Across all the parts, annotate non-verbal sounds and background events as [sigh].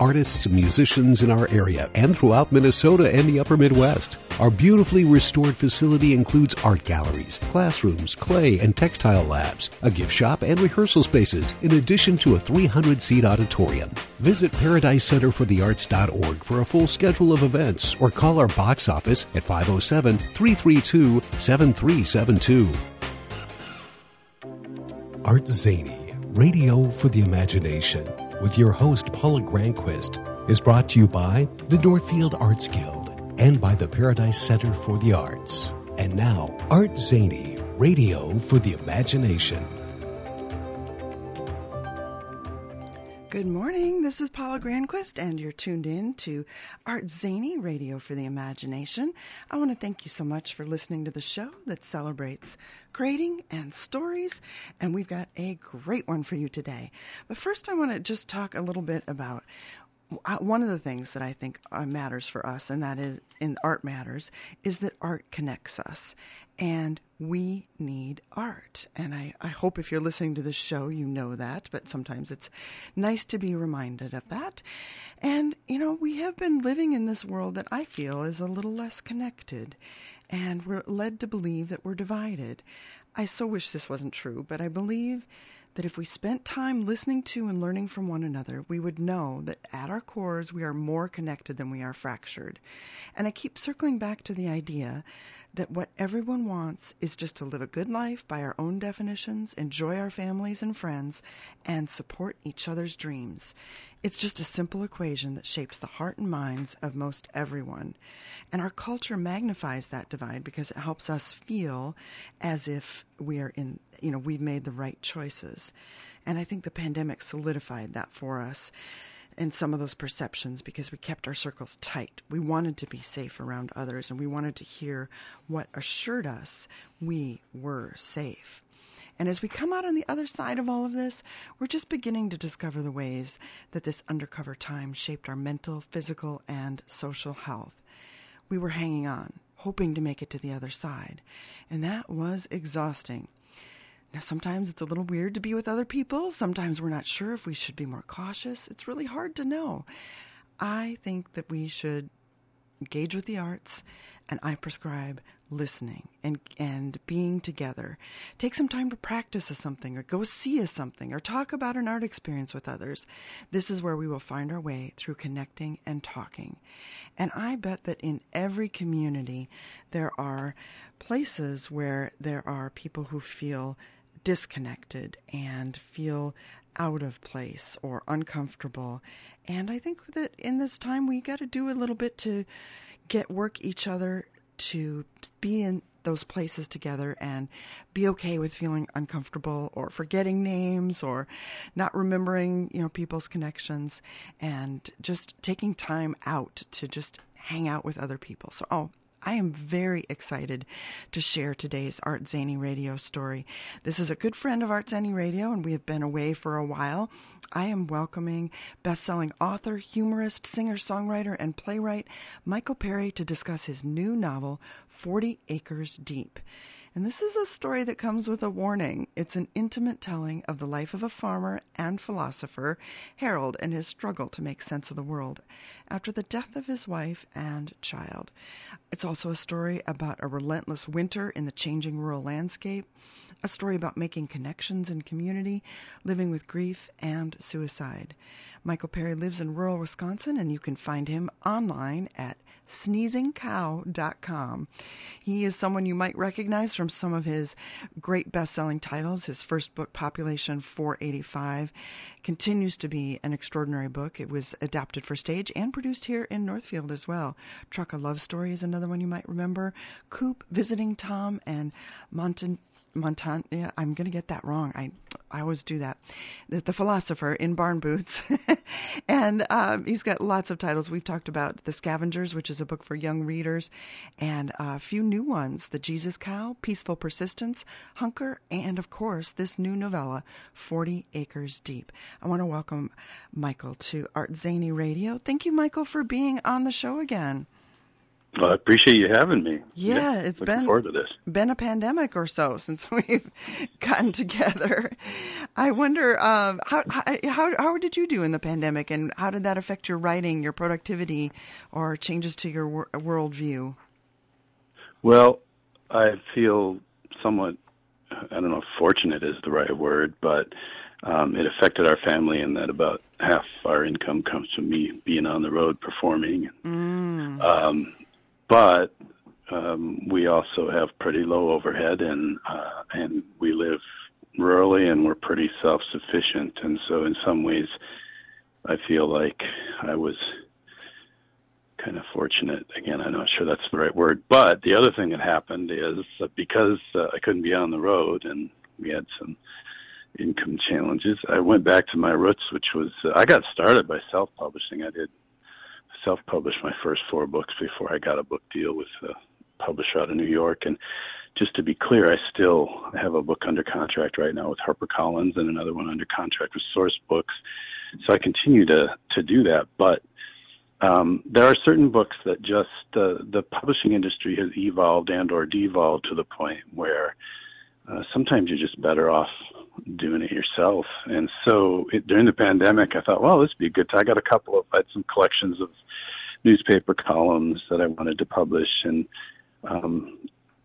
artists musicians in our area and throughout Minnesota and the upper Midwest. Our beautifully restored facility includes art galleries, classrooms, clay and textile labs, a gift shop, and rehearsal spaces, in addition to a 300 seat auditorium. Visit ParadiseCenterForTheArts.org for a full schedule of events or call our box office at 507 332 7372. Art Zany, Radio for the Imagination, with your host Paula Granquist, is brought to you by the Northfield Arts Guild and by the Paradise Center for the Arts. And now, Art Zany, Radio for the Imagination. Good morning. This is Paula Granquist, and you're tuned in to Art Zany Radio for the Imagination. I want to thank you so much for listening to the show that celebrates creating and stories, and we've got a great one for you today. But first, I want to just talk a little bit about uh, one of the things that I think uh, matters for us, and that is in art matters, is that art connects us. And we need art. And I, I hope if you're listening to this show, you know that, but sometimes it's nice to be reminded of that. And, you know, we have been living in this world that I feel is a little less connected, and we're led to believe that we're divided. I so wish this wasn't true, but I believe that if we spent time listening to and learning from one another, we would know that at our cores we are more connected than we are fractured. And I keep circling back to the idea that what everyone wants is just to live a good life by our own definitions, enjoy our families and friends, and support each other's dreams. It's just a simple equation that shapes the heart and minds of most everyone. And our culture magnifies that divide because it helps us feel as if we are in, you know, we've made the right choices. And I think the pandemic solidified that for us in some of those perceptions because we kept our circles tight. We wanted to be safe around others and we wanted to hear what assured us we were safe. And as we come out on the other side of all of this, we're just beginning to discover the ways that this undercover time shaped our mental, physical, and social health. We were hanging on, hoping to make it to the other side, and that was exhausting. Now, sometimes it's a little weird to be with other people. Sometimes we're not sure if we should be more cautious. It's really hard to know. I think that we should engage with the arts, and I prescribe listening and and being together. Take some time to practice a something or go see a something or talk about an art experience with others. This is where we will find our way through connecting and talking. And I bet that in every community there are places where there are people who feel disconnected and feel out of place or uncomfortable. And I think that in this time we got to do a little bit to get work each other to be in those places together and be okay with feeling uncomfortable or forgetting names or not remembering, you know, people's connections and just taking time out to just hang out with other people. So, oh, I am very excited to share today's Art Zany Radio story. This is a good friend of Art Zany Radio, and we have been away for a while. I am welcoming best-selling author, humorist, singer-songwriter, and playwright Michael Perry to discuss his new novel, 40 Acres Deep. And this is a story that comes with a warning. It's an intimate telling of the life of a farmer and philosopher, Harold, and his struggle to make sense of the world after the death of his wife and child. It's also a story about a relentless winter in the changing rural landscape, a story about making connections in community, living with grief and suicide. Michael Perry lives in rural Wisconsin, and you can find him online at sneezingcow.com. He is someone you might recognize from some of his great best selling titles. His first book, Population 485, continues to be an extraordinary book. It was adapted for stage and produced here in Northfield as well. Truck a Love Story is another one you might remember. Coop, Visiting Tom, and Montan Montan. Yeah, I'm going to get that wrong. I I always do that. The, the philosopher in barn boots, [laughs] and um, he's got lots of titles. We've talked about The Scavengers, which is a book for young readers, and a few new ones: The Jesus Cow, Peaceful Persistence, Hunker, and of course this new novella, Forty Acres Deep. I want to welcome Michael to Art Zany Radio. Thank you, Michael, for being on the show again. Well, I appreciate you having me. Yeah, yeah it's been forward to this. been a pandemic or so since [laughs] we've gotten together. I wonder um, how, how how did you do in the pandemic, and how did that affect your writing, your productivity, or changes to your wor- worldview? Well, I feel somewhat I don't know if fortunate is the right word, but um, it affected our family in that about half our income comes from me being on the road performing. Mm. Um, but um, we also have pretty low overhead, and uh, and we live rurally, and we're pretty self-sufficient. And so, in some ways, I feel like I was kind of fortunate. Again, I'm not sure that's the right word, but the other thing that happened is because uh, I couldn't be on the road, and we had some income challenges. I went back to my roots, which was uh, I got started by self-publishing. I did self-publish my first four books before I got a book deal with a publisher out of New York. And just to be clear, I still have a book under contract right now with HarperCollins and another one under contract with Source Books. So I continue to to do that, but um, there are certain books that just uh, the publishing industry has evolved and or devolved to the point where uh, sometimes you're just better off doing it yourself. And so it, during the pandemic, I thought, well, this would be a good time. I got a couple of, I had some collections of newspaper columns that I wanted to publish, and um,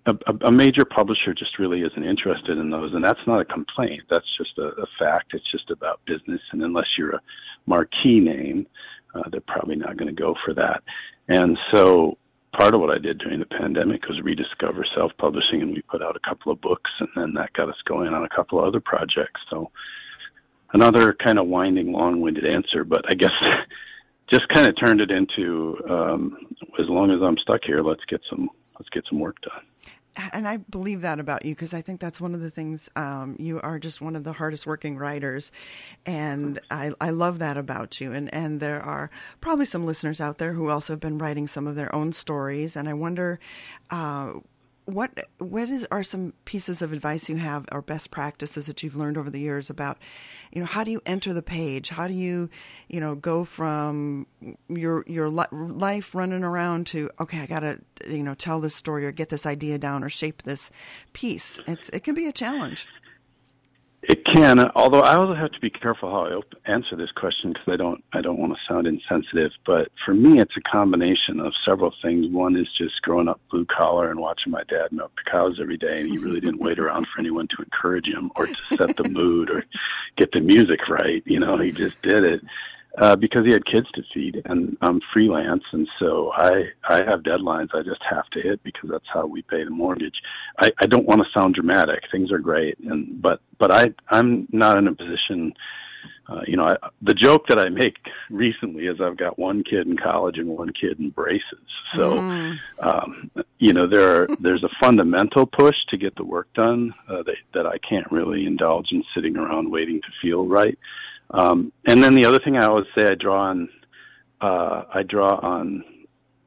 a, a major publisher just really isn't interested in those. And that's not a complaint. That's just a, a fact. It's just about business. And unless you're a marquee name, uh, they're probably not going to go for that. And so part of what I did during the pandemic was rediscover self publishing, and we put out a couple of books, and then that got us going on a couple of other projects. So, another kind of winding, long winded answer, but I guess [laughs] just kind of turned it into um, as long as I'm stuck here, let's get some let's get some work done and I believe that about you because I think that's one of the things um, you are just one of the hardest working writers, and I, I love that about you. And and there are probably some listeners out there who also have been writing some of their own stories, and I wonder. Uh, what what is are some pieces of advice you have or best practices that you've learned over the years about you know how do you enter the page? How do you you know go from your your life running around to okay I got to you know tell this story or get this idea down or shape this piece? It's it can be a challenge it can, although I also have to be careful how I answer this question because I don't I don't want to sound insensitive. But for me, it's a combination of several things. One is just growing up blue collar and watching my dad milk the cows every day, and he really didn't wait around for anyone to encourage him or to set the mood or get the music right. You know, he just did it uh, because he had kids to feed, and I'm freelance, and so I I have deadlines I just have to hit because that's how we pay the mortgage. I, I don't want to sound dramatic. Things are great, and but but I I'm not in a position. Uh, you know, I, the joke that I make recently is I've got one kid in college and one kid in braces. So, mm. um, you know, there are, [laughs] there's a fundamental push to get the work done uh, that, that I can't really indulge in sitting around waiting to feel right. Um, and then the other thing I always say, I draw on, uh, I draw on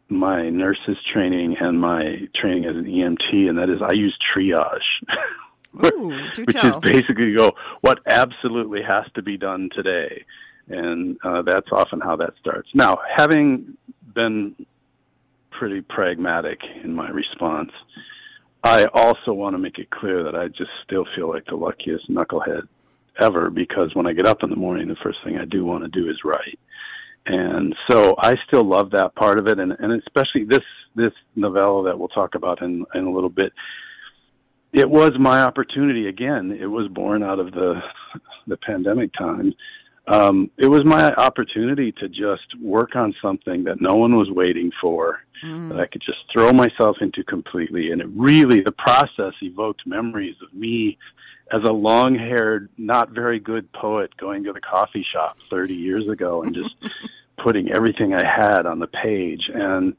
my nurse's training and my training as an EMT, and that is I use triage. Ooh, [laughs] which tell. is basically go what absolutely has to be done today, and uh, that's often how that starts. Now, having been pretty pragmatic in my response, I also want to make it clear that I just still feel like the luckiest knucklehead ever because when I get up in the morning, the first thing I do want to do is write. And so I still love that part of it, and, and especially this this novella that we'll talk about in in a little bit. It was my opportunity again. It was born out of the the pandemic time. Um, it was my opportunity to just work on something that no one was waiting for, mm. that I could just throw myself into completely. And it really, the process evoked memories of me as a long haired, not very good poet going to the coffee shop 30 years ago and just [laughs] putting everything I had on the page. And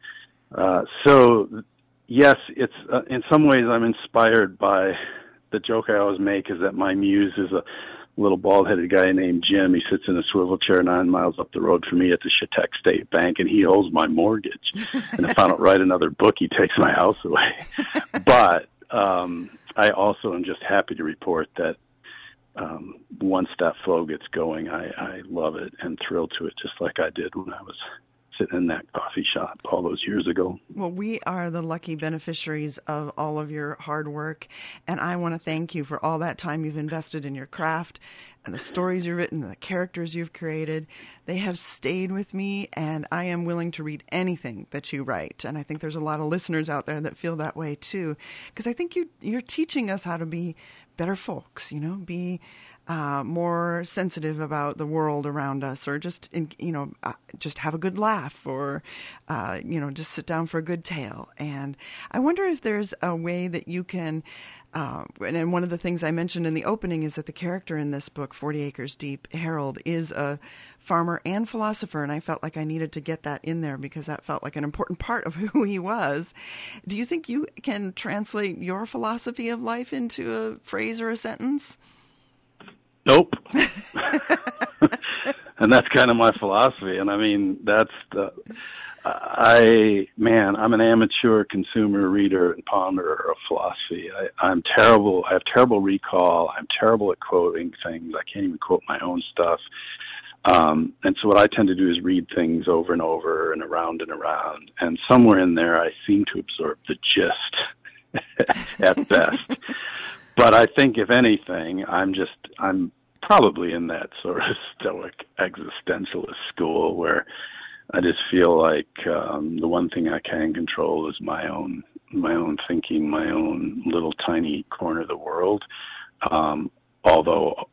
uh, so, yes, it's uh, in some ways I'm inspired by the joke I always make is that my muse is a little bald headed guy named Jim. He sits in a swivel chair nine miles up the road from me at the Chautauqua State Bank and he holds my mortgage. [laughs] and if I don't write another book, he takes my house away. [laughs] but um I also am just happy to report that um, once that flow gets going, I, I love it and thrilled to it, just like I did when I was sitting in that coffee shop all those years ago. Well, we are the lucky beneficiaries of all of your hard work, and I want to thank you for all that time you've invested in your craft and the stories you've written, the characters you've created. They have stayed with me, and I am willing to read anything that you write. And I think there's a lot of listeners out there that feel that way too, because I think you you're teaching us how to be better folks. You know, be uh, more sensitive about the world around us, or just in, you know uh, just have a good laugh, or uh, you know just sit down for a good tale. And I wonder if there's a way that you can. Uh, and one of the things I mentioned in the opening is that the character in this book, Forty Acres Deep, Harold, is a farmer and philosopher, and I felt like I needed to get that in there because that felt like an important part of [laughs] who he was. Do you think you can translate your philosophy of life into a phrase or a sentence? Nope. [laughs] and that's kind of my philosophy. And I mean, that's the, I, man, I'm an amateur consumer reader and ponderer of philosophy. I, I'm terrible. I have terrible recall. I'm terrible at quoting things. I can't even quote my own stuff. Um, and so what I tend to do is read things over and over and around and around. And somewhere in there, I seem to absorb the gist [laughs] at best. [laughs] but I think if anything, I'm just, I'm probably in that sort of [laughs] stoic existentialist school where I just feel like um, the one thing I can control is my own my own thinking, my own little tiny corner of the world. Um, although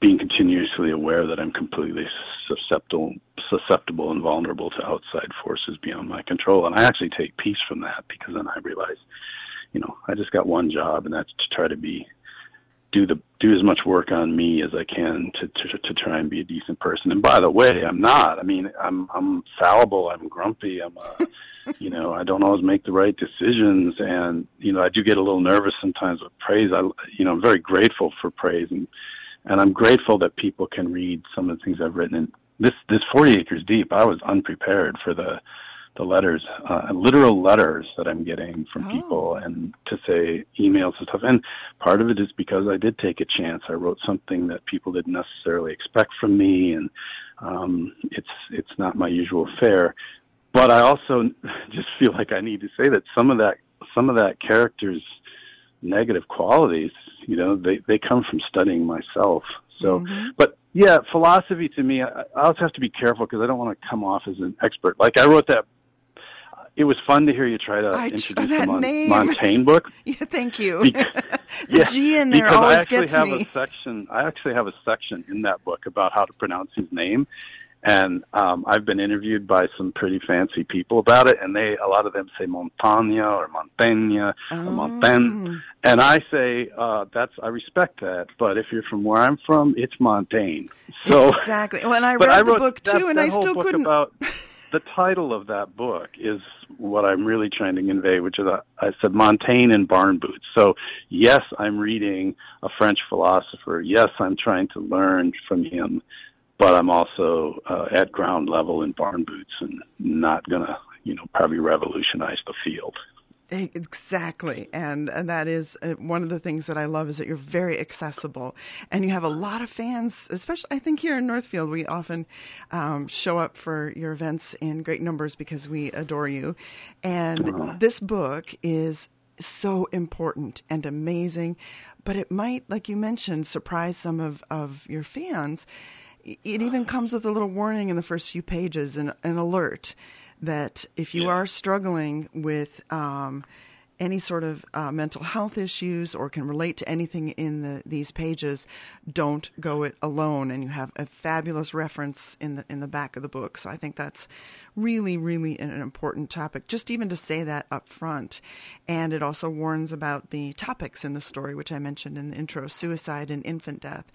being continuously aware that I'm completely susceptible susceptible and vulnerable to outside forces beyond my control, and I actually take peace from that because then I realize, you know, I just got one job, and that's to try to be do the do as much work on me as I can to, to to try and be a decent person. And by the way, I'm not. I mean, I'm I'm fallible. I'm grumpy. I'm uh, a, [laughs] you know, I don't always make the right decisions, and you know, I do get a little nervous sometimes with praise. I you know, I'm very grateful for praise, and and I'm grateful that people can read some of the things I've written. And this this 40 acres deep, I was unprepared for the the letters, uh, literal letters that I'm getting from oh. people and to say emails and stuff. And part of it is because I did take a chance. I wrote something that people didn't necessarily expect from me and, um, it's, it's not my usual fare. But I also [laughs] just feel like I need to say that some of that, some of that character's negative qualities, you know, they, they come from studying myself. So, mm-hmm. but yeah, philosophy to me, I, I also have to be careful because I don't want to come off as an expert. Like I wrote that it was fun to hear you try to I introduce the Mon- Montaigne book. [laughs] yeah, thank you. Because, [laughs] the yeah, G in there always I actually gets have me. a section. I actually have a section in that book about how to pronounce his name, and um, I've been interviewed by some pretty fancy people about it, and they a lot of them say Montagna or Montaigne oh. or Montaigne, and I say uh, that's I respect that, but if you're from where I'm from, it's Montaigne. So exactly. Well, and I [laughs] read I the book too, that, and that I still couldn't. About, the title of that book is what I'm really trying to convey, which is a, I said Montaigne and barn boots. So yes, I'm reading a French philosopher. Yes, I'm trying to learn from him, but I'm also uh, at ground level in barn boots and not gonna, you know, probably revolutionize the field. Exactly, and and that is uh, one of the things that I love is that you're very accessible, and you have a lot of fans. Especially, I think here in Northfield, we often um, show up for your events in great numbers because we adore you. And uh-huh. this book is so important and amazing, but it might, like you mentioned, surprise some of of your fans. It even comes with a little warning in the first few pages, and an alert that if you yeah. are struggling with um, any sort of uh, mental health issues or can relate to anything in the, these pages, don't go it alone. And you have a fabulous reference in the in the back of the book. So I think that's really, really an important topic. Just even to say that up front, and it also warns about the topics in the story, which I mentioned in the intro: suicide and infant death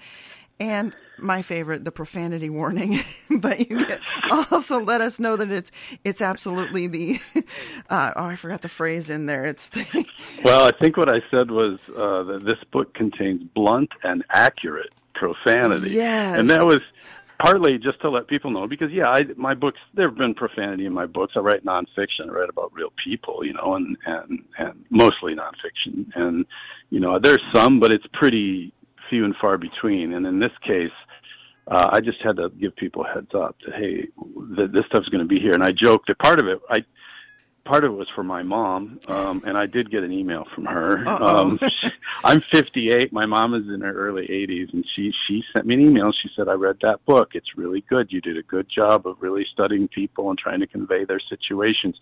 and my favorite, the profanity warning. [laughs] but you can also let us know that it's it's absolutely the [laughs] uh, oh I forgot the phrase in there. It's the [laughs] well, I think what I said was uh, that this book contains blunt and accurate profanity. Yes, and that was partly just to let people know because yeah, I, my books there have been profanity in my books. I write nonfiction. I write about real people, you know, and and and mostly nonfiction. And you know, there's some, but it's pretty few and far between. And in this case, uh, I just had to give people a heads up that hey, th- this stuff's going to be here. And I joked that part of it, I part of it was for my mom, um, and I did get an email from her. Um, she, [laughs] I'm 58. My mom is in her early 80s, and she she sent me an email. She said, "I read that book. It's really good. You did a good job of really studying people and trying to convey their situations."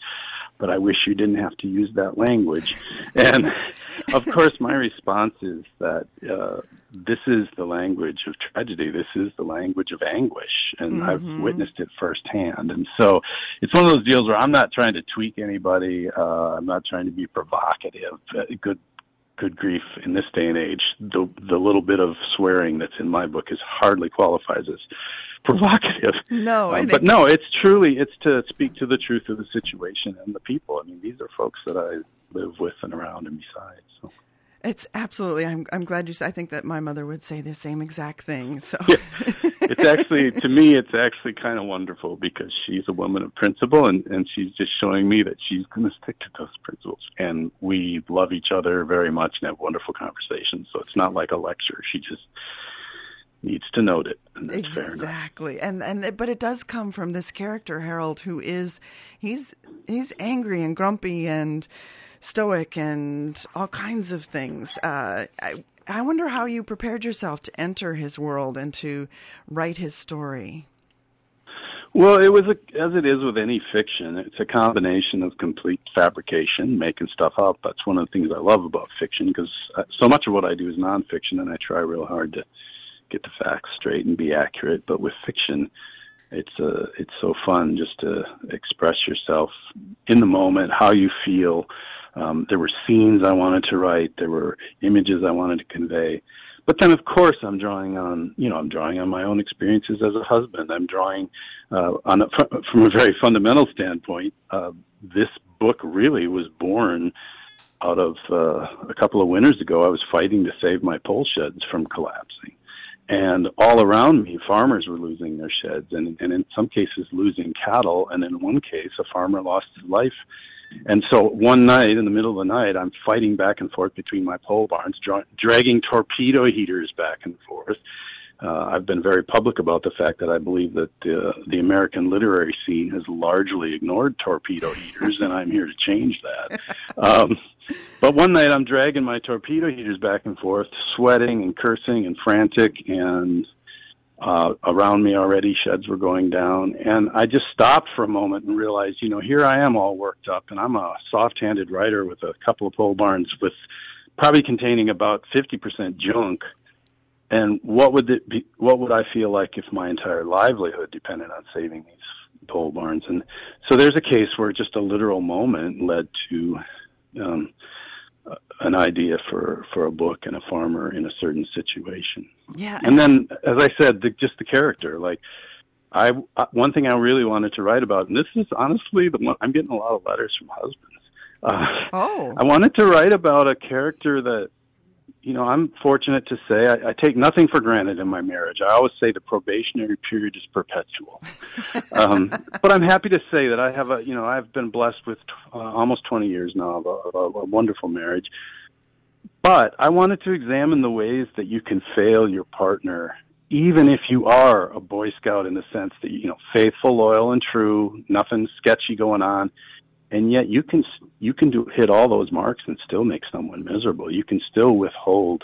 But I wish you didn't have to use that language. [laughs] And of course, my response is that uh, this is the language of tragedy. This is the language of anguish, and mm-hmm. I've witnessed it firsthand. And so, it's one of those deals where I'm not trying to tweak anybody. Uh, I'm not trying to be provocative. Uh, good, good grief! In this day and age, the the little bit of swearing that's in my book is hardly qualifies as provocative. No, um, but no, it's truly it's to speak to the truth of the situation and the people. I mean, these are folks that I live with and around and beside. So. It's absolutely. I'm. I'm glad you. I think that my mother would say the same exact thing. So [laughs] yeah. it's actually to me, it's actually kind of wonderful because she's a woman of principle, and and she's just showing me that she's going to stick to those principles. And we love each other very much and have wonderful conversations. So it's not like a lecture. She just needs to note it. And exactly, and and but it does come from this character Harold, who is he's he's angry and grumpy and stoic and all kinds of things. Uh, I, I wonder how you prepared yourself to enter his world and to write his story. Well, it was a, as it is with any fiction. It's a combination of complete fabrication, making stuff up. That's one of the things I love about fiction because uh, so much of what I do is nonfiction, and I try real hard to get the facts straight and be accurate. But with fiction, it's uh, it's so fun just to express yourself in the moment, how you feel, um, there were scenes I wanted to write. There were images I wanted to convey. But then, of course, I'm drawing on, you know, I'm drawing on my own experiences as a husband. I'm drawing uh, on a, from a very fundamental standpoint. Uh, this book really was born out of uh, a couple of winters ago. I was fighting to save my pole sheds from collapsing, and all around me, farmers were losing their sheds, and, and in some cases, losing cattle. And in one case, a farmer lost his life and so one night, in the middle of the night, I'm fighting back and forth between my pole barns, dra- dragging torpedo heaters back and forth. Uh, I've been very public about the fact that I believe that uh, the American literary scene has largely ignored torpedo heaters, and I'm here to change that. [laughs] Um, but one night, I'm dragging my torpedo heaters back and forth, sweating and cursing and frantic, and uh, around me already, sheds were going down. And I just stopped for a moment and realized, you know, here I am all worked up, and I'm a soft handed writer with a couple of pole barns with probably containing about 50% junk. And what would it be, what would I feel like if my entire livelihood depended on saving these pole barns? And so there's a case where just a literal moment led to um, an idea for for a book and a farmer in a certain situation. Yeah, and then as I said, the, just the character. Like I, one thing I really wanted to write about, and this is honestly the one I'm getting a lot of letters from husbands. Uh, oh, I wanted to write about a character that you know, I'm fortunate to say I, I take nothing for granted in my marriage. I always say the probationary period is perpetual. [laughs] um, but I'm happy to say that I have a, you know, I've been blessed with uh, almost 20 years now of a, of a, a wonderful marriage. But I wanted to examine the ways that you can fail your partner, even if you are a Boy Scout in the sense that, you know, faithful, loyal, and true, nothing sketchy going on and yet you can you can do hit all those marks and still make someone miserable. You can still withhold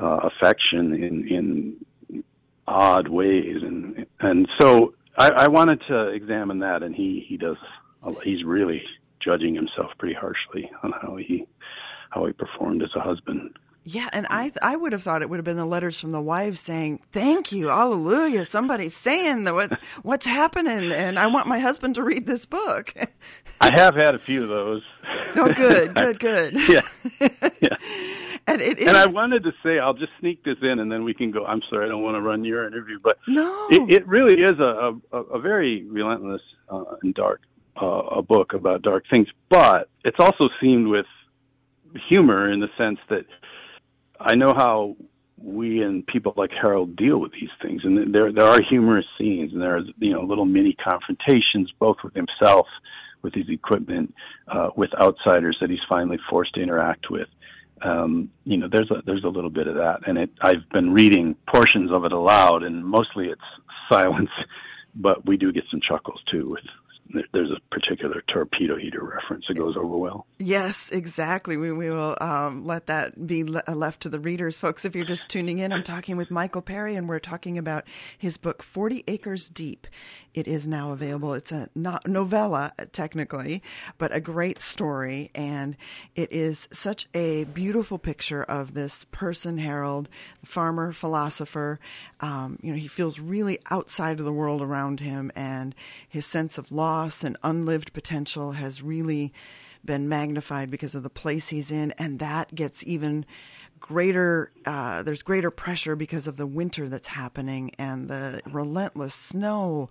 uh, affection in in odd ways, and and so I, I wanted to examine that, and he he does he's really judging himself pretty harshly on how he how he performed as a husband. Yeah, and I I would have thought it would have been the letters from the wives saying, "Thank you, Hallelujah." Somebody's saying that what what's happening, and I want my husband to read this book. I have had a few of those. Oh, good, [laughs] good, good. yeah, yeah. [laughs] And it is. And I wanted to say, I'll just sneak this in, and then we can go. I'm sorry, I don't want to run your interview, but no, it, it really is a a, a very relentless uh, and dark uh, a book about dark things, but it's also seamed with humor in the sense that I know how we and people like Harold deal with these things, and there there are humorous scenes, and there are you know little mini confrontations, both with himself, with his equipment, uh, with outsiders that he's finally forced to interact with, um, you know, there's a there's a little bit of that, and it. I've been reading portions of it aloud, and mostly it's [laughs] silence, but we do get some chuckles too with there's a particular torpedo heater reference that goes over well. Yes, exactly. We, we will um, let that be le- uh, left to the readers. Folks, if you're just tuning in, I'm talking with Michael Perry, and we're talking about his book, 40 Acres Deep. It is now available. It's a not novella, technically, but a great story. And it is such a beautiful picture of this person, Harold, farmer, philosopher. Um, you know, he feels really outside of the world around him, and his sense of loss and unlived potential has really been magnified because of the place he's in. And that gets even greater uh, there's greater pressure because of the winter that's happening and the relentless snow.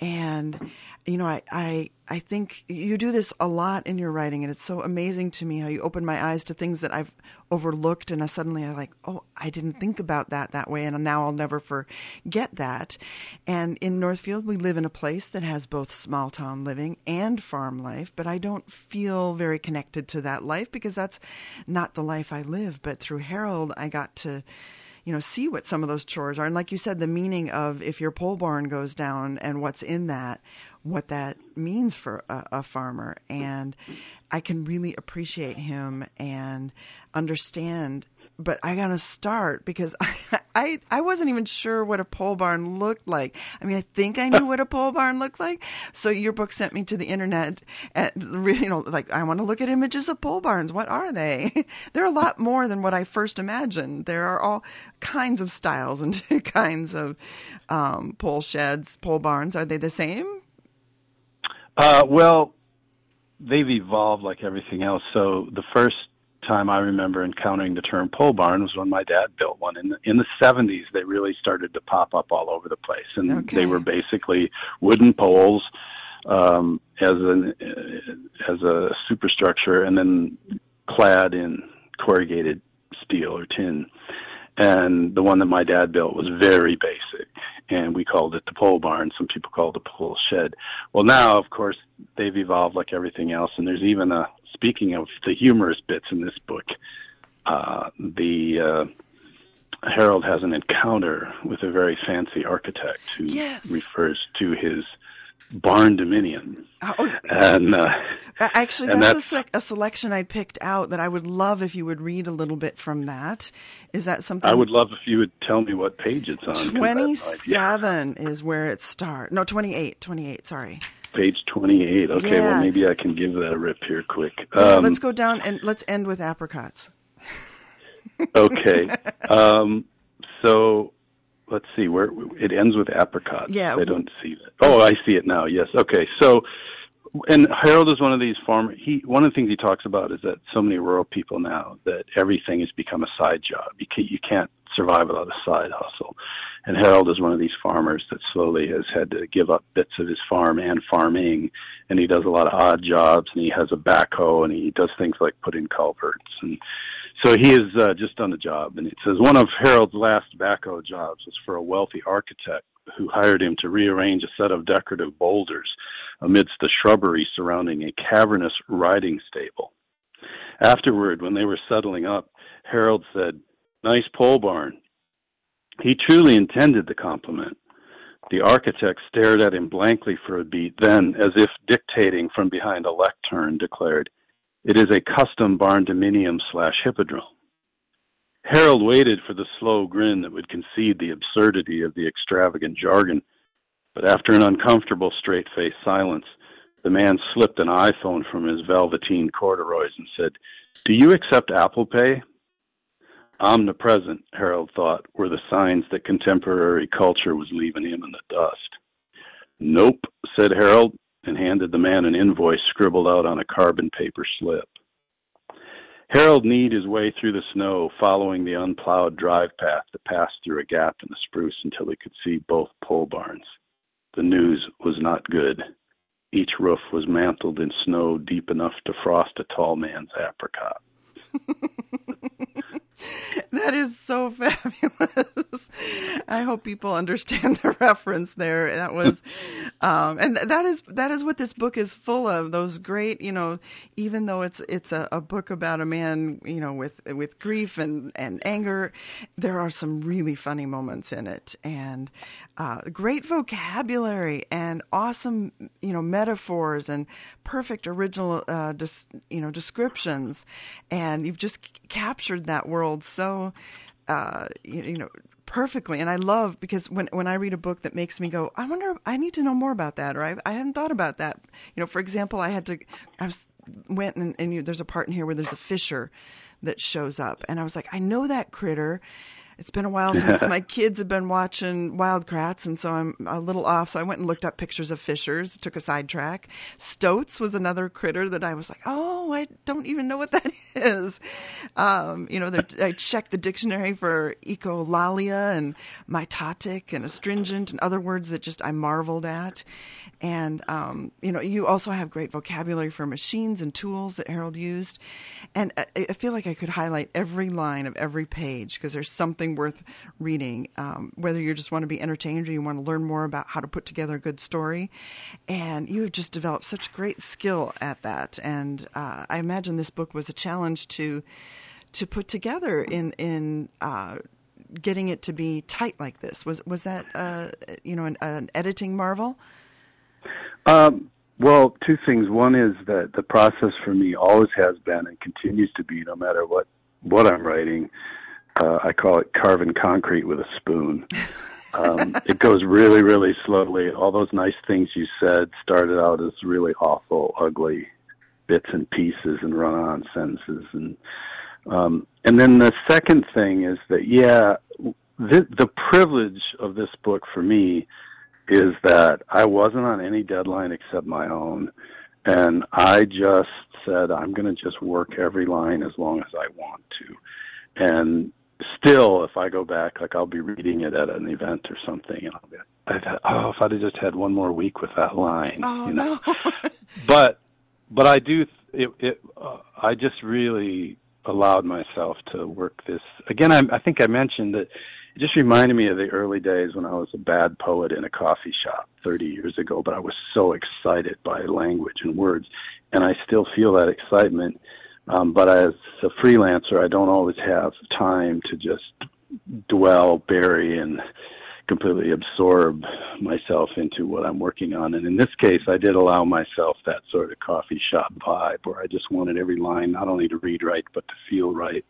And you know I, I I think you do this a lot in your writing and it's so amazing to me how you open my eyes to things that I've overlooked and I suddenly I like oh I didn't think about that that way and now I'll never forget that. And in Northfield we live in a place that has both small town living and farm life but I don't feel very connected to that life because that's not the life I live. But through Harold, I got to, you know, see what some of those chores are. And like you said, the meaning of if your pole barn goes down and what's in that, what that means for a, a farmer. And I can really appreciate him and understand but I gotta start because I, [laughs] I I wasn't even sure what a pole barn looked like. I mean, I think I knew what a pole barn looked like. So your book sent me to the internet, and you know, like I want to look at images of pole barns. What are they? [laughs] They're a lot more than what I first imagined. There are all kinds of styles and [laughs] kinds of um, pole sheds, pole barns. Are they the same? Uh, well, they've evolved like everything else. So the first time I remember encountering the term pole barn was when my dad built one. In the, in the 70s, they really started to pop up all over the place, and okay. they were basically wooden poles um, as an uh, as a superstructure, and then clad in corrugated steel or tin. And the one that my dad built was very basic, and we called it the pole barn. Some people called it the pole shed. Well, now, of course, they've evolved like everything else, and there's even a speaking of the humorous bits in this book, uh, the uh, Harold has an encounter with a very fancy architect who yes. refers to his barn dominium. Oh, and uh, actually, that's, that's a, sec- a, selection I picked out that I would love if you would read a little bit from that. Is that something? I would love if you would tell me what page it's on. Twenty-seven is where it starts. No, twenty-eight. Twenty-eight. Sorry page 28. Okay, yeah. well, maybe I can give that a rip here quick. Um, let's go down and let's end with apricots. [laughs] okay. Um, so let's see where it ends with apricots. Yeah. I don't see that. Oh, I see it now. Yes. Okay. So, and Harold is one of these farmer. He one of the things he talks about is that so many rural people now that everything has become a side job. You can't, you can't survive without a side hustle. And Harold is one of these farmers that slowly has had to give up bits of his farm and farming. And he does a lot of odd jobs and he has a backhoe and he does things like put in culverts. And so he has uh, just done a job. And it says one of Harold's last backhoe jobs was for a wealthy architect who hired him to rearrange a set of decorative boulders amidst the shrubbery surrounding a cavernous riding stable. Afterward, when they were settling up, Harold said, Nice pole barn. He truly intended the compliment. The architect stared at him blankly for a beat, then, as if dictating from behind a lectern, declared, It is a custom barn dominium slash hippodrome. Harold waited for the slow grin that would concede the absurdity of the extravagant jargon, but after an uncomfortable straight faced silence, the man slipped an iPhone from his velveteen corduroys and said, Do you accept Apple Pay? Omnipresent, Harold thought, were the signs that contemporary culture was leaving him in the dust. Nope, said Harold, and handed the man an invoice scribbled out on a carbon paper slip. Harold kneed his way through the snow, following the unplowed drive path that passed through a gap in the spruce until he could see both pole barns. The news was not good. Each roof was mantled in snow deep enough to frost a tall man's apricot. [laughs] that is so [laughs] fabulous. I hope people understand the [laughs] reference there. That was, um, and that is that is what this book is full of. Those great, you know, even though it's it's a, a book about a man, you know, with with grief and and anger, there are some really funny moments in it, and uh, great vocabulary and awesome, you know, metaphors and perfect original, uh, you know, descriptions, and you've just captured that world so, uh, you, know, perfectly. And I love because when when I read a book that makes me go, I wonder, I need to know more about that, or I, I hadn't thought about that. You know, for example, I had to, I was went and, and you, there's a part in here where there's a fisher that shows up, and I was like, I know that critter, it's been a while since [laughs] my kids have been watching Wild Kratts, and so I'm a little off. So I went and looked up pictures of fishers, took a sidetrack. Stoats was another critter that I was like, oh, I don't even know what that [laughs] is. Um, you know, I checked the dictionary for echolalia and mitotic and astringent and other words that just I marveled at. And, um, you know, you also have great vocabulary for machines and tools that Harold used. And I, I feel like I could highlight every line of every page because there's something worth reading, um, whether you just want to be entertained or you want to learn more about how to put together a good story. And you have just developed such great skill at that. And uh, I imagine this book was a challenge to to put together in in uh, getting it to be tight like this. Was was that uh, you know an, an editing marvel? Um, well, two things. One is that the process for me always has been and continues to be, no matter what what I'm writing. Uh, I call it carving concrete with a spoon. Um, [laughs] it goes really, really slowly. All those nice things you said started out as really awful, ugly bits and pieces and run-on sentences, and um, and then the second thing is that yeah, the, the privilege of this book for me is that I wasn't on any deadline except my own. And I just said, I'm going to just work every line as long as I want to. And still, if I go back, like I'll be reading it at an event or something, and I'll be, I've had, oh, if I'd have just had one more week with that line, oh, you know. No. [laughs] but, but I do, it, it, uh, I just really allowed myself to work this. Again, I, I think I mentioned that it just reminded me of the early days when I was a bad poet in a coffee shop 30 years ago, but I was so excited by language and words, and I still feel that excitement. Um, but as a freelancer, I don't always have time to just dwell, bury, and completely absorb myself into what I'm working on. And in this case, I did allow myself that sort of coffee shop vibe where I just wanted every line not only to read right, but to feel right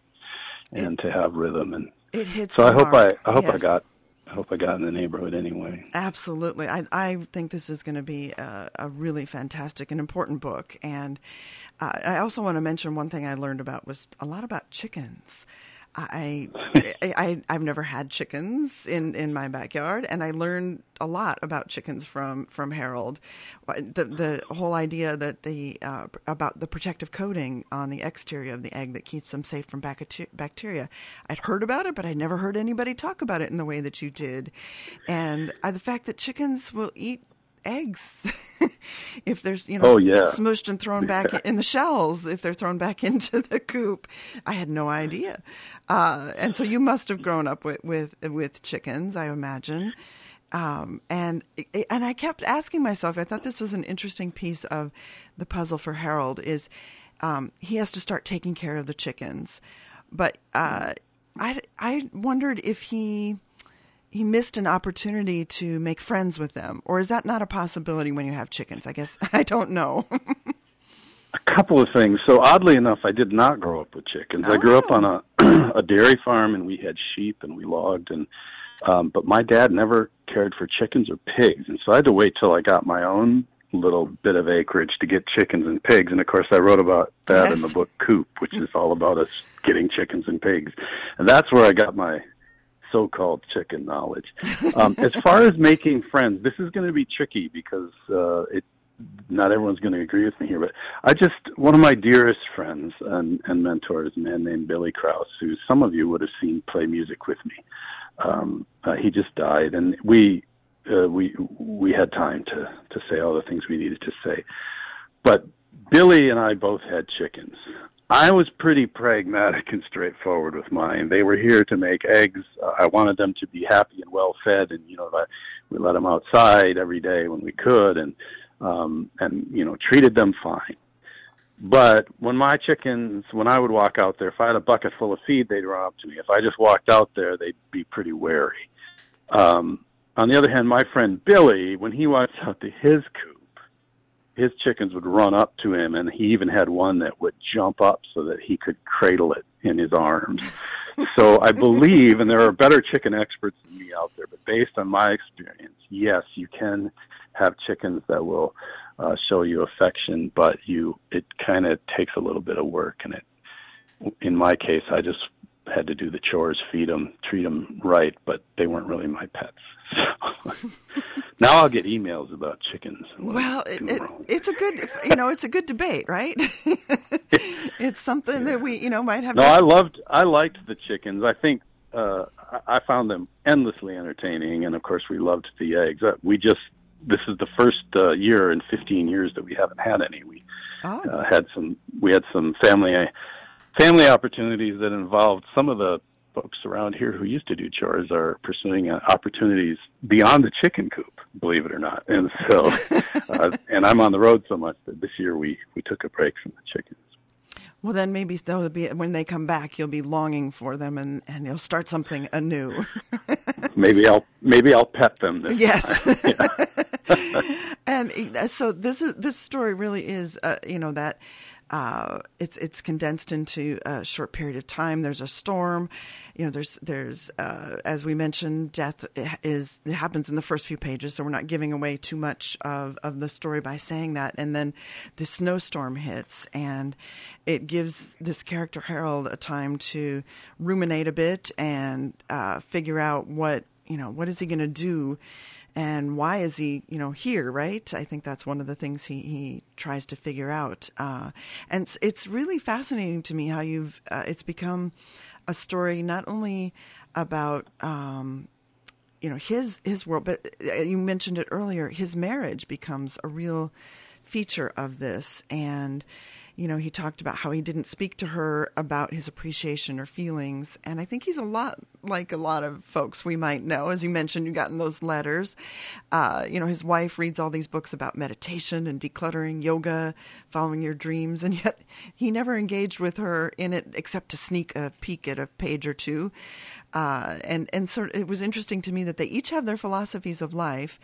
and to have rhythm and it hits. So I hope mark. I I hope yes. I got hope I got in the neighborhood anyway. Absolutely, I I think this is going to be a, a, really fantastic and important book. And uh, I also want to mention one thing I learned about was a lot about chickens. [laughs] I, I, I have never had chickens in, in my backyard, and I learned a lot about chickens from, from Harold. The the whole idea that the uh, about the protective coating on the exterior of the egg that keeps them safe from bacteria. I'd heard about it, but I never heard anybody talk about it in the way that you did. And uh, the fact that chickens will eat eggs [laughs] if there's you know oh, yeah. smushed and thrown back yeah. in the shells if they're thrown back [laughs] into the coop i had no idea uh, and so you must have grown up with with, with chickens i imagine um, and and i kept asking myself i thought this was an interesting piece of the puzzle for harold is um, he has to start taking care of the chickens but uh, I, I wondered if he he missed an opportunity to make friends with them, or is that not a possibility when you have chickens? I guess [laughs] I don't know. [laughs] a couple of things. So oddly enough, I did not grow up with chickens. Oh. I grew up on a [clears throat] a dairy farm, and we had sheep, and we logged, and um, but my dad never cared for chickens or pigs, and so I had to wait till I got my own little bit of acreage to get chickens and pigs. And of course, I wrote about that yes. in the book Coop, which is all about us getting chickens and pigs, and that's where I got my so-called chicken knowledge. Um, as far as making friends, this is going to be tricky because uh, it not everyone's going to agree with me here, but I just one of my dearest friends and, and mentors, a man named Billy Krause, who some of you would have seen play music with me. Um, uh, he just died, and we uh, we we had time to to say all the things we needed to say. But Billy and I both had chickens, I was pretty pragmatic and straightforward with mine. They were here to make eggs. Uh, I wanted them to be happy and well fed, and you know, I, we let them outside every day when we could, and um, and you know, treated them fine. But when my chickens, when I would walk out there, if I had a bucket full of feed, they'd run up to me. If I just walked out there, they'd be pretty wary. Um, on the other hand, my friend Billy, when he walks out to his coop, his chickens would run up to him, and he even had one that would jump up so that he could cradle it in his arms. so I believe, and there are better chicken experts than me out there, but based on my experience, yes, you can have chickens that will uh, show you affection, but you it kind of takes a little bit of work, and it. In my case, I just had to do the chores, feed them, treat them right, but they weren't really my pets. So [laughs] now I'll get emails about chickens. Well, it, it, it's a good, you know, it's a good debate, right? [laughs] it's something yeah. that we, you know, might have. No, to... I loved, I liked the chickens. I think uh, I found them endlessly entertaining, and of course, we loved the eggs. Uh, we just, this is the first uh, year in 15 years that we haven't had any. We oh. uh, had some, we had some family family opportunities that involved some of the folks around here who used to do chores are pursuing uh, opportunities beyond the chicken coop, believe it or not. And so, [laughs] uh, and I'm on the road so much that this year we we took a break from the chickens. Well, then maybe they'll be when they come back, you'll be longing for them, and and you'll start something anew. [laughs] maybe I'll maybe I'll pet them. yes. [laughs] [laughs] and uh, so this is this story really is, uh, you know, that uh, it's it's condensed into a short period of time. There's a storm, you know. There's there's uh, as we mentioned, death is it happens in the first few pages, so we're not giving away too much of of the story by saying that. And then the snowstorm hits, and it gives this character Harold a time to ruminate a bit and uh, figure out what you know what is he going to do and why is he you know here right? I think that's one of the things he, he tries to figure out. Uh, and it's, it's, really fascinating to me how you've uh, it's become a story not only about um, you know his his world but uh, you mentioned it earlier his marriage becomes a real feature of this. And you know, he talked about how he didn't speak to her about his appreciation or feelings. And I think he's a lot like a lot of folks we might know. As you mentioned, you got in those letters. Uh, you know, his wife reads all these books about meditation and decluttering, yoga, following your dreams, and yet he never engaged with her in it except to sneak a peek at a page or two. Uh, and and so it was interesting to me that they each have their philosophies of life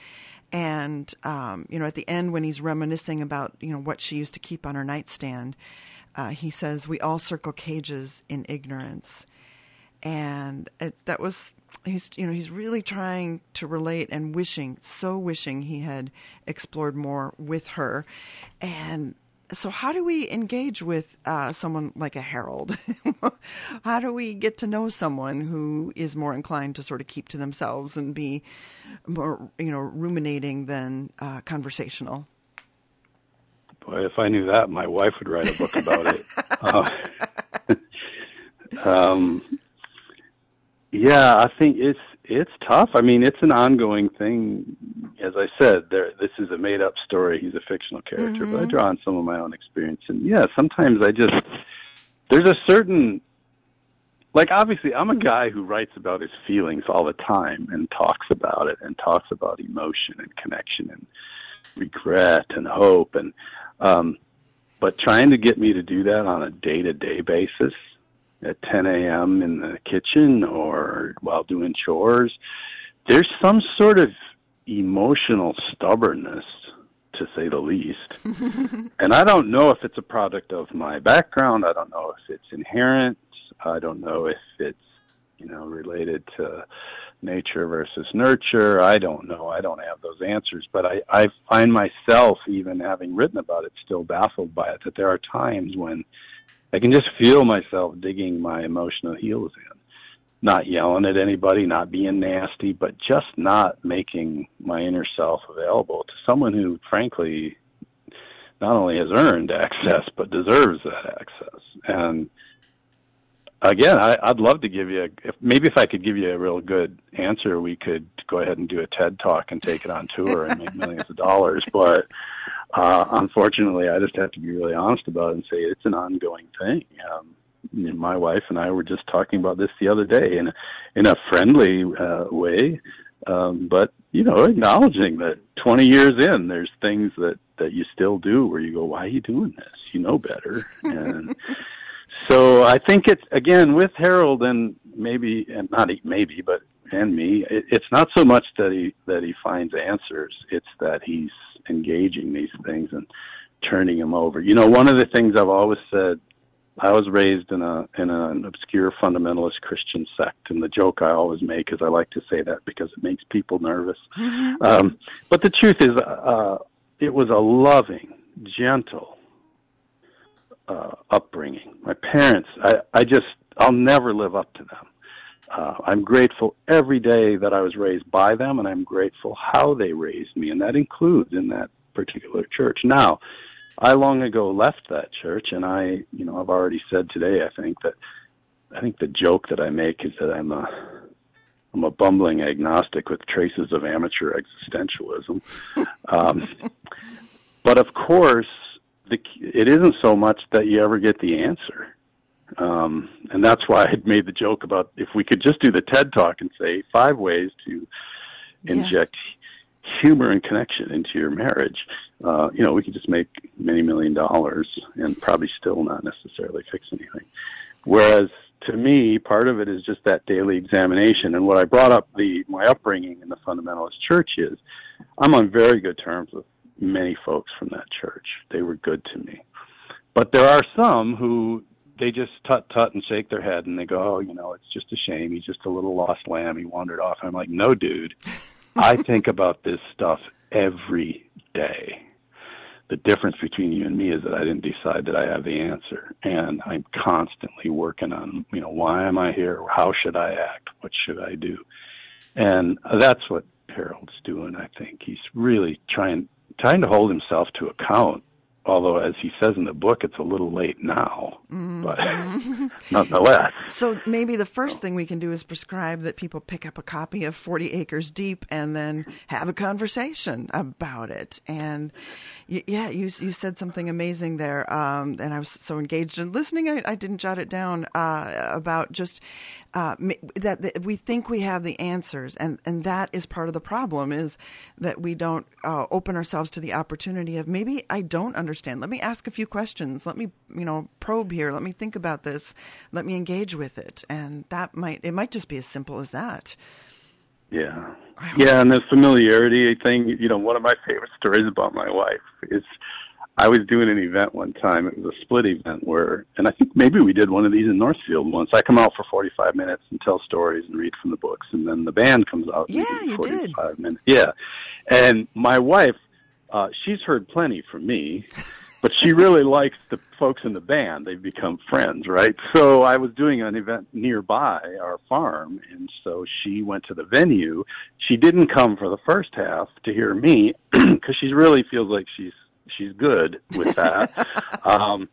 and um, you know, at the end when he's reminiscing about you know what she used to keep on her nightstand, uh, he says, "We all circle cages in ignorance," and it, that was he's you know he's really trying to relate and wishing so wishing he had explored more with her. And so how do we engage with uh, someone like a Harold? [laughs] how do we get to know someone who is more inclined to sort of keep to themselves and be more, you know, ruminating than uh, conversational? Boy, if I knew that, my wife would write a book about it. [laughs] uh, [laughs] um, yeah, I think it's it's tough. I mean, it's an ongoing thing. As I said, there this is a made up story. He's a fictional character, mm-hmm. but I mm-hmm. draw on some of my own experience. And yeah, sometimes I just there's a certain like obviously I'm a guy who writes about his feelings all the time and talks about it and talks about emotion and connection and regret and hope and um but trying to get me to do that on a day to day basis at 10 a.m. in the kitchen or while doing chores. There's some sort of emotional stubbornness, to say the least. [laughs] and I don't know if it's a product of my background. I don't know if it's inherent. I don't know if it's, you know, related to nature versus nurture. I don't know. I don't have those answers. But I, I find myself, even having written about it, still baffled by it, that there are times when I can just feel myself digging my emotional heels in. Not yelling at anybody, not being nasty, but just not making my inner self available to someone who, frankly, not only has earned access but deserves that access. And again, I, I'd love to give you a, if maybe if I could give you a real good answer, we could go ahead and do a TED talk and take it on tour and make millions of dollars. But uh, unfortunately, I just have to be really honest about it and say it's an ongoing thing. Um, my wife and I were just talking about this the other day in a, in a friendly uh, way, um, but you know, acknowledging that 20 years in, there's things that that you still do where you go, "Why are you doing this? You know better." And [laughs] so I think it's again with Harold and maybe and not maybe, but and me, it, it's not so much that he that he finds answers; it's that he's engaging these things and turning them over. You know, one of the things I've always said I was raised in a in an obscure fundamentalist Christian sect, and the joke I always make is I like to say that because it makes people nervous. Mm-hmm. Um, but the truth is, uh, it was a loving, gentle uh, upbringing. My parents, I, I just I'll never live up to them. Uh, I'm grateful every day that I was raised by them, and I'm grateful how they raised me, and that includes in that particular church. Now, I long ago left that church, and I, you know, I've already said today. I think that I think the joke that I make is that I'm a I'm a bumbling agnostic with traces of amateur existentialism. [laughs] um, but of course, the, it isn't so much that you ever get the answer. Um, and that's why I made the joke about if we could just do the TED talk and say five ways to inject yes humor and connection into your marriage, uh, you know, we could just make many million dollars and probably still not necessarily fix anything. Whereas to me, part of it is just that daily examination. And what I brought up the my upbringing in the fundamentalist church is, I'm on very good terms with many folks from that church. They were good to me, but there are some who they just tut tut and shake their head and they go, oh, you know, it's just a shame. He's just a little lost lamb. He wandered off. And I'm like, no, dude. [laughs] I think about this stuff every day. The difference between you and me is that I didn't decide that I have the answer, and I'm constantly working on, you know, why am I here? How should I act? What should I do? And that's what Harold's doing. I think he's really trying trying to hold himself to account although as he says in the book it's a little late now mm-hmm. but [laughs] nonetheless. So maybe the first thing we can do is prescribe that people pick up a copy of 40 acres deep and then have a conversation about it. And yeah you you said something amazing there um, and i was so engaged in listening i, I didn't jot it down uh, about just uh, that, we think we have the answers, and, and that is part of the problem is that we don't uh, open ourselves to the opportunity of maybe I don't understand. Let me ask a few questions. Let me you know probe here. Let me think about this. Let me engage with it, and that might it might just be as simple as that. Yeah, yeah, and the familiarity thing. You know, one of my favorite stories about my wife is I was doing an event one time. It was a split event where, and I think maybe we did one of these in Northfield once. I come out for 45 minutes and tell stories and read from the books, and then the band comes out. Yeah, and you 45 did. Minutes. Yeah, and my wife, uh, she's heard plenty from me, [laughs] but she really likes the folks in the band. They've become friends, right? So I was doing an event nearby our farm, and so she went to the venue. She didn't come for the first half to hear me [clears throat] because she really feels like she's she's good with that. [laughs] um,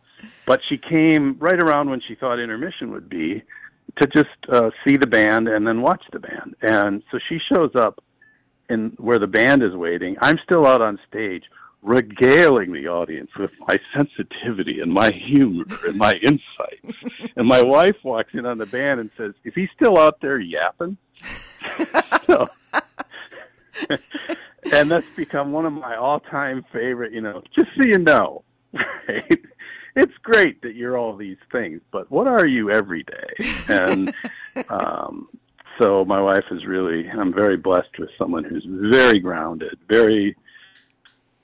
but she came right around when she thought intermission would be to just uh, see the band and then watch the band. And so she shows up in where the band is waiting. I'm still out on stage regaling the audience with my sensitivity and my humor and my insights. and my wife walks in on the band and says, "Is he still out there yapping?" [laughs] so, [laughs] and that's become one of my all-time favorite. You know, just so you know, right? It's great that you're all these things, but what are you every day? And [laughs] um, so my wife is really. I'm very blessed with someone who's very grounded, very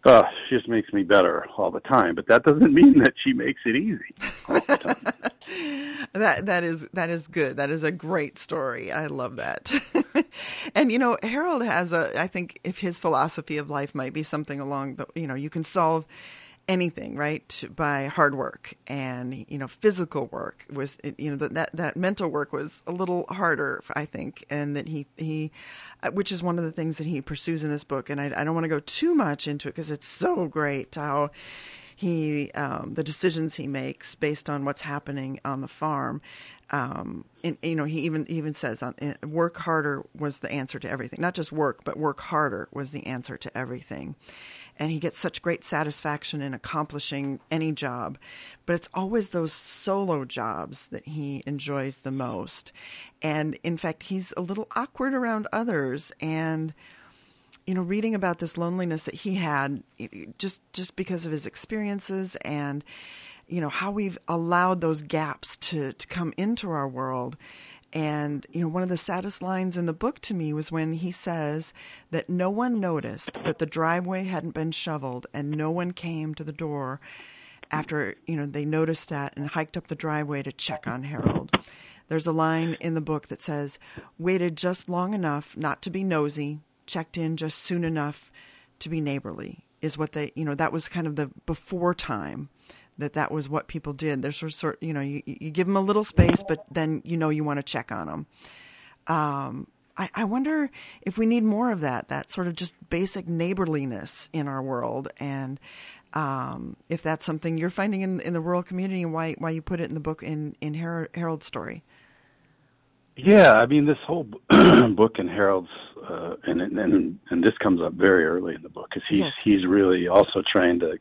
uh, she just makes me better all the time. But that doesn't mean that she makes it easy [laughs] that that is that is good. That is a great story. I love that. [laughs] and you know, Harold has a. I think if his philosophy of life might be something along the. You know, you can solve anything right by hard work and you know physical work was you know that that, mental work was a little harder i think and that he he uh, which is one of the things that he pursues in this book. And i, I don't want to go too much into it because it's so great how he um, the decisions he makes based on what's happening on the farm. Um, and you know, he even even says on, uh, work harder was the answer to everything. Not just work, but work harder was the answer to everything. And he gets such great satisfaction in accomplishing any job, but it's always those solo jobs that he enjoys the most. And in fact, he's a little awkward around others and you know, reading about this loneliness that he had just just because of his experiences and you know how we've allowed those gaps to to come into our world and you know one of the saddest lines in the book to me was when he says that no one noticed that the driveway hadn't been shoveled and no one came to the door after you know they noticed that and hiked up the driveway to check on Harold. There's a line in the book that says, "Waited just long enough not to be nosy, checked in just soon enough to be neighborly is what they you know that was kind of the before time that that was what people did. There's sort of, sort you know you, you give them a little space but then you know you want to check on them um, I, I wonder if we need more of that that sort of just basic neighborliness in our world and um, if that's something you're finding in in the rural community and why why you put it in the book in in Harold's story yeah, I mean this whole [clears throat] book and Harold's, uh, and and and this comes up very early in the book, because he's yes. he's really also trying to,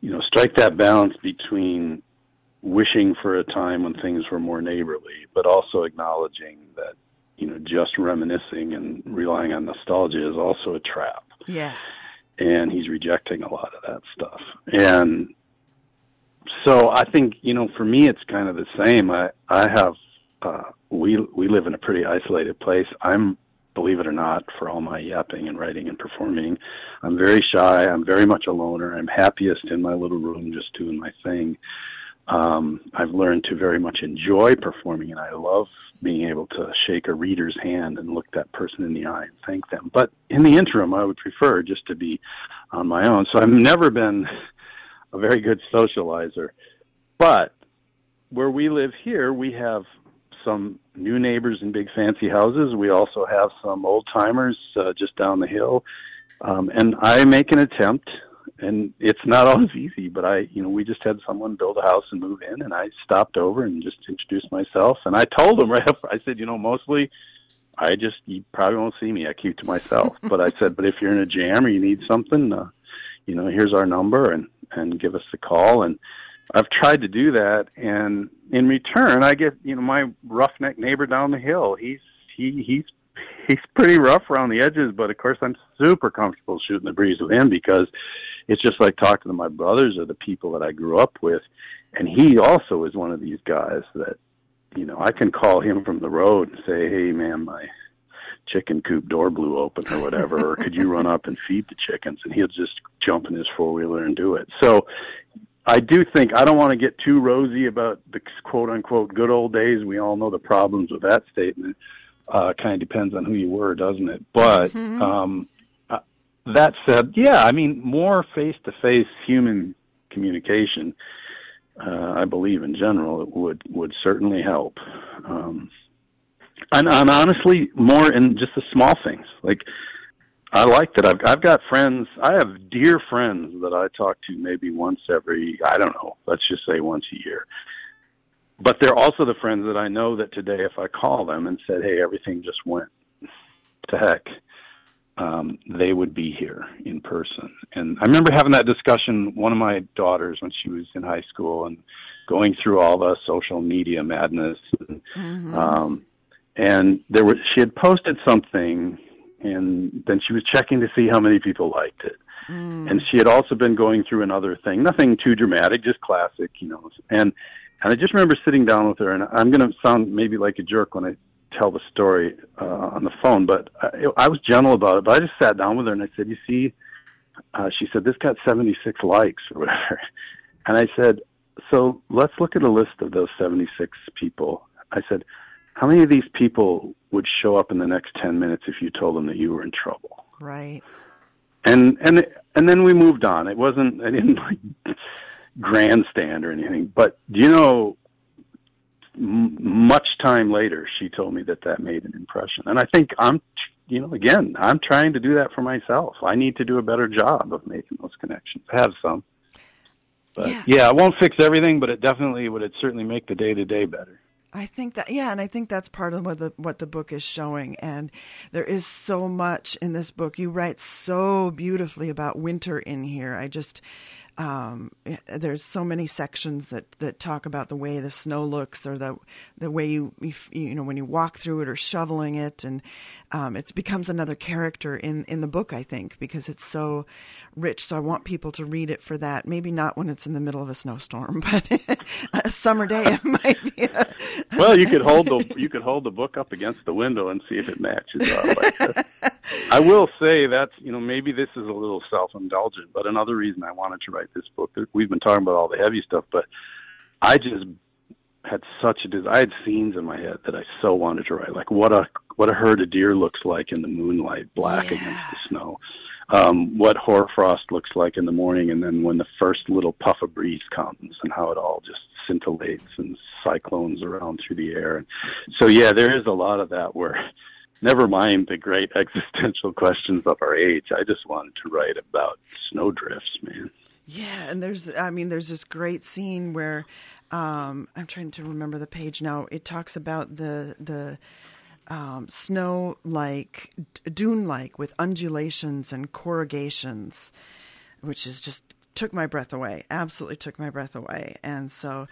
you know, strike that balance between wishing for a time when things were more neighborly, but also acknowledging that you know just reminiscing and relying on nostalgia is also a trap. Yeah, and he's rejecting a lot of that stuff, and so I think you know for me it's kind of the same. I I have uh, we we live in a pretty isolated place. I'm believe it or not, for all my yapping and writing and performing, I'm very shy. I'm very much a loner. I'm happiest in my little room, just doing my thing. Um, I've learned to very much enjoy performing, and I love being able to shake a reader's hand and look that person in the eye and thank them. But in the interim, I would prefer just to be on my own. So I've never been a very good socializer. But where we live here, we have some new neighbors in big fancy houses. We also have some old timers uh, just down the hill. Um, and I make an attempt, and it's not [laughs] always easy, but I, you know, we just had someone build a house and move in, and I stopped over and just introduced myself. And I told them [laughs] right up, I said, you know, mostly I just, you probably won't see me. I keep to myself. [laughs] but I said, but if you're in a jam or you need something, uh, you know, here's our number and, and give us a call. And, I've tried to do that, and in return, I get you know my roughneck neighbor down the hill. He's he he's he's pretty rough around the edges, but of course I'm super comfortable shooting the breeze with him because it's just like talking to my brothers or the people that I grew up with, and he also is one of these guys that you know I can call him from the road and say, hey man, my chicken coop door blew open or whatever, or could you run up and feed the chickens? And he'll just jump in his four wheeler and do it. So I do think I don't want to get too rosy about the quote unquote good old days. We all know the problems with that statement. Uh, kind of depends on who you were, doesn't it? But mm-hmm. um, uh, that said, yeah, I mean, more face to face human communication, uh, I believe in general, it would would certainly help. Um, and, and honestly, more in just the small things like I like that. I've I've got friends. I have dear friends that I talk to maybe once every I don't know. Let's just say once a year. But they're also the friends that I know that today, if I call them and said, "Hey, everything just went to heck," um, they would be here in person. And I remember having that discussion. One of my daughters, when she was in high school, and going through all the social media madness, and, mm-hmm. um, and there was she had posted something and then she was checking to see how many people liked it. Mm. And she had also been going through another thing, nothing too dramatic, just classic, you know. And and I just remember sitting down with her, and I'm going to sound maybe like a jerk when I tell the story uh, on the phone, but I, I was gentle about it. But I just sat down with her and I said, "You see," uh, she said, "This got 76 likes [laughs] or whatever," and I said, "So let's look at a list of those 76 people." I said, how many of these people would show up in the next 10 minutes if you told them that you were in trouble? Right. And and and then we moved on. It wasn't I didn't like grandstand or anything, but do you know m- much time later she told me that that made an impression. And I think I'm you know again, I'm trying to do that for myself. I need to do a better job of making those connections. I have some. But Yeah. yeah, it won't fix everything, but it definitely would. It certainly make the day to day better. I think that yeah, and I think that's part of what the what the book is showing. And there is so much in this book. You write so beautifully about winter in here. I just um, there's so many sections that, that talk about the way the snow looks or the the way you you, you know when you walk through it or shoveling it. And um, it becomes another character in, in the book I think because it's so rich. So I want people to read it for that. Maybe not when it's in the middle of a snowstorm [laughs] but a summer day it might be a, Well, you could hold the [laughs] you could hold the book up against the window and see if it matches up. I will say that's you know maybe this is a little self indulgent, but another reason I wanted to write this book. We've been talking about all the heavy stuff, but I just had such a desire. I had scenes in my head that I so wanted to write, like what a what a herd of deer looks like in the moonlight, black Yeah. against the snow. Um, what hoarfrost looks like in the morning, and then when the first little puff of breeze comes, and how it all just scintillates and cyclones around through the air. And so, yeah, there is a lot of that where. [laughs] Never mind the great [laughs] existential questions of our age. I just wanted to write about snowdrifts, man. Yeah, and there's I mean there's this great scene where um I'm trying to remember the page now. It talks about the the um, snow like dune like with undulations and corrugations, which is just took my breath away. Absolutely took my breath away. And so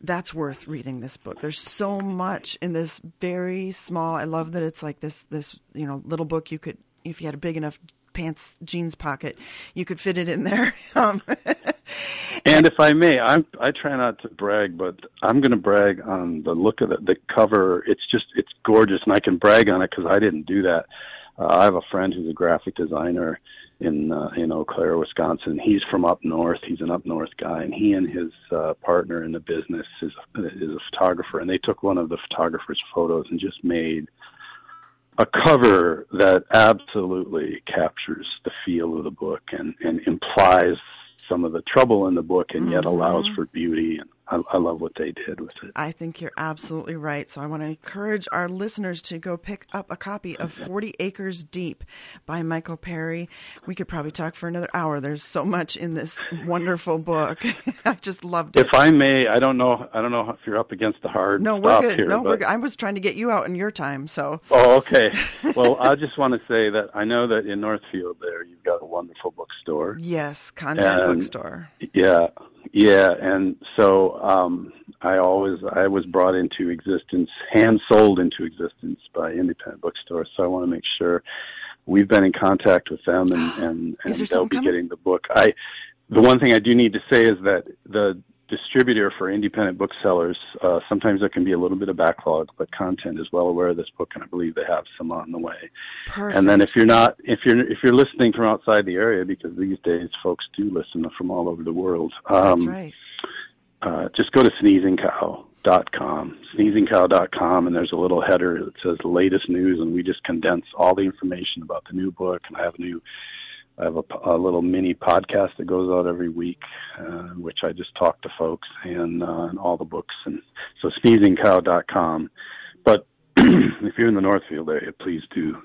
that's worth reading this book. There's so much in this very small. I love that it's like this this you know little book you could if you had a big enough pants jeans pocket, you could fit it in there. [laughs] Um, And if I may, I'm I try not to brag, but I'm going to brag on the look of the, the cover. It's just it's gorgeous, and I can brag on it because I didn't do that. Uh, I have a friend who's a graphic designer in uh, in Eau Claire, Wisconsin. He's from up north. He's an up north guy, and he and his uh, partner in the business is is a photographer, and they took one of the photographer's photos and just made a cover that absolutely captures the feel of the book and, and implies some of the trouble in the book and yet mm-hmm. allows for beauty. And I, I love what they did with it. I think you're absolutely right. So I want to encourage our listeners to go pick up a copy of 40 Acres Deep by Michael Perry. We could probably talk for another hour. There's so much in this wonderful book. [laughs] I just loved it. If I may, I don't know. I don't know if you're up against the hard No, we're good. here. no, we're good. I was trying to get you out in your time. So Oh, okay. [laughs] Well, I just want to say that I know that in Northfield there you've got a wonderful bookstore. yes, content And- bookstore. Yeah, yeah, and so um, I always I was brought into existence, hand sold into existence by independent bookstores. So I want to make sure we've been in contact with them, and and, [gasps] and they'll be coming? getting the book. I the one thing I do need to say is that the distributor for independent booksellers uh, sometimes there can be a little bit of backlog, but content is well aware of this book, and I believe they have some on the way. Perfect. And then if you're not, if you're if you're listening from outside the area, because these days folks do listen from all over the world. Um, That's right. uh, just go to sneezingcow.com, sneezingcow.com, and there's a little header that says latest news, and we just condense all the information about the new book. And I have a new, I have a, a little mini podcast that goes out every week, uh, which I just talk to folks and, uh, and all the books. And so sneezingcow.com. But [clears throat] if you're in the Northfield area, please do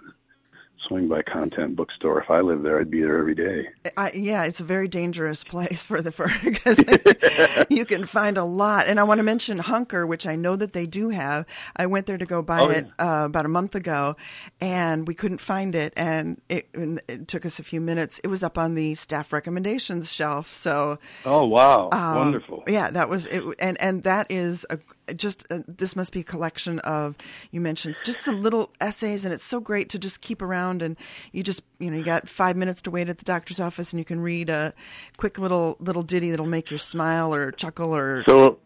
swing by Content Bookstore. If I lived there, I'd be there every day. I, yeah, it's a very dangerous place for the for [laughs] because [laughs] you can find a lot. And I want to mention Hunker, which I know that they do have. I went there to go buy Oh, it uh, about a month ago, and we couldn't find it, and it, it took us a few minutes. It was up on the staff recommendations shelf, so Oh wow, um, wonderful! Yeah, that was it, and and that is a just uh this must be a collection of you mentioned just some little essays, and it's so great to just keep around and you just you know you got five minutes to wait at the doctor's office, and you can read a quick little little ditty that'll make you smile or chuckle or So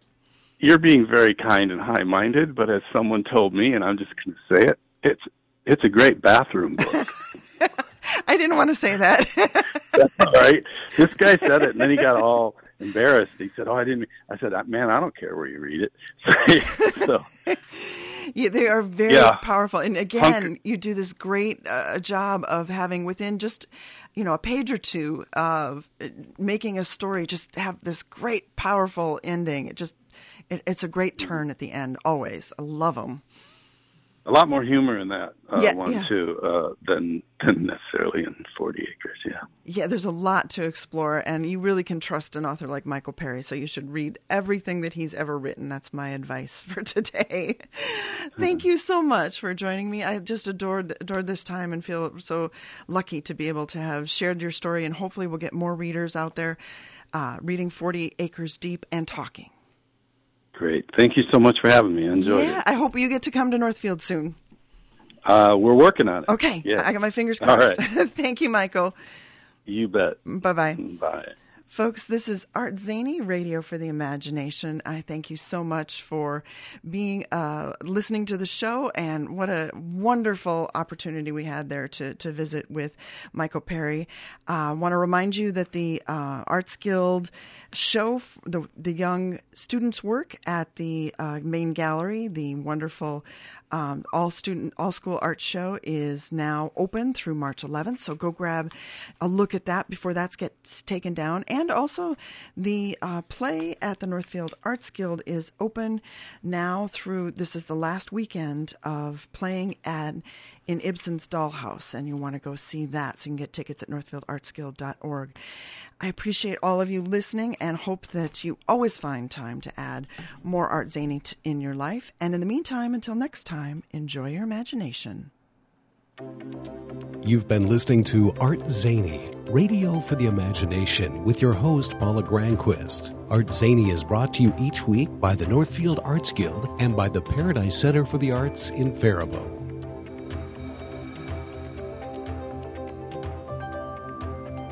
you're being very kind and high-minded, but as someone told me, and I'm just going to say it, it's it's a great bathroom book. [laughs] I didn't want to say that. That's all right. This guy said it, and then he got all embarrassed. He said, "Oh, I didn't." I said, "Man, I don't care where you read it." [laughs] so [laughs] Yeah, they are very Yeah. powerful. And again, Hunker- you do this great uh, job of having within just, you know, a page or two of uh, making a story just have this great, powerful ending. It just, it, it's a great turn at the end. Always, I love them. A lot more humor in that uh, Yeah, one yeah. too uh, than than necessarily in Forty Acres. Yeah. Yeah, there's a lot to explore, and you really can trust an author like Michael Perry. So you should read everything that he's ever written. That's my advice [laughs] for today. Thank you so much for joining me. I just adored adored this time and feel so lucky to be able to have shared your story, and hopefully we'll get more readers out there uh, reading Forty Acres Deep and talking. Great. Thank you so much for having me. I enjoyed yeah, it. I hope you get to come to Northfield soon. Uh, we're working on it. Okay, Yeah. I got my fingers crossed. right. [laughs] Thank you, Michael. You bet. Bye bye bye. Folks, this is Art Zany, Radio for the Imagination. I thank you so much for being uh, listening to the show, and what a wonderful opportunity we had there to to visit with Michael Perry. I uh, want to remind you that the uh, Arts Guild show, the the young students' work at the uh, main gallery, the wonderful um, all student all school art show is now open through March 11th. So go grab a look at that before that gets taken down. And also, the uh, play at the Northfield Arts Guild is open now through. This is the last weekend of playing at in Ibsen's Dollhouse, and you want to go see that. So you can get tickets at northfieldartsguild.org. I appreciate all of you listening and hope that you always find time to add more Art Zany t- in your life. And in the meantime, until next time, enjoy your imagination. You've been listening to Art Zany, Radio for the Imagination, with your host, Paula Granquist. Art Zany is brought to you each week by the Northfield Arts Guild and by the Paradise Center for the Arts in Faribault.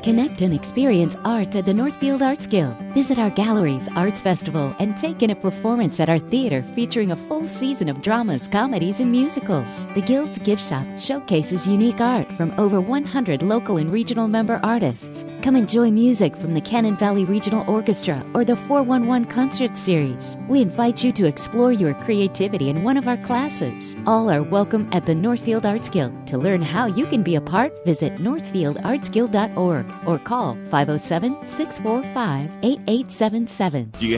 Connect and experience art at the Northfield Arts Guild. Visit our galleries, arts festival, and take in a performance at our theater featuring a full season of dramas, comedies, and musicals. The Guild's gift shop showcases unique art from over 100 local and regional member artists. Come enjoy music from the Cannon Valley Regional Orchestra or the 411 Concert Series. We invite you to explore your creativity in one of our classes. All are welcome at the Northfield Arts Guild. To learn how you can be a part, visit northfieldartsguild.org or call 507 645 8877. Do you have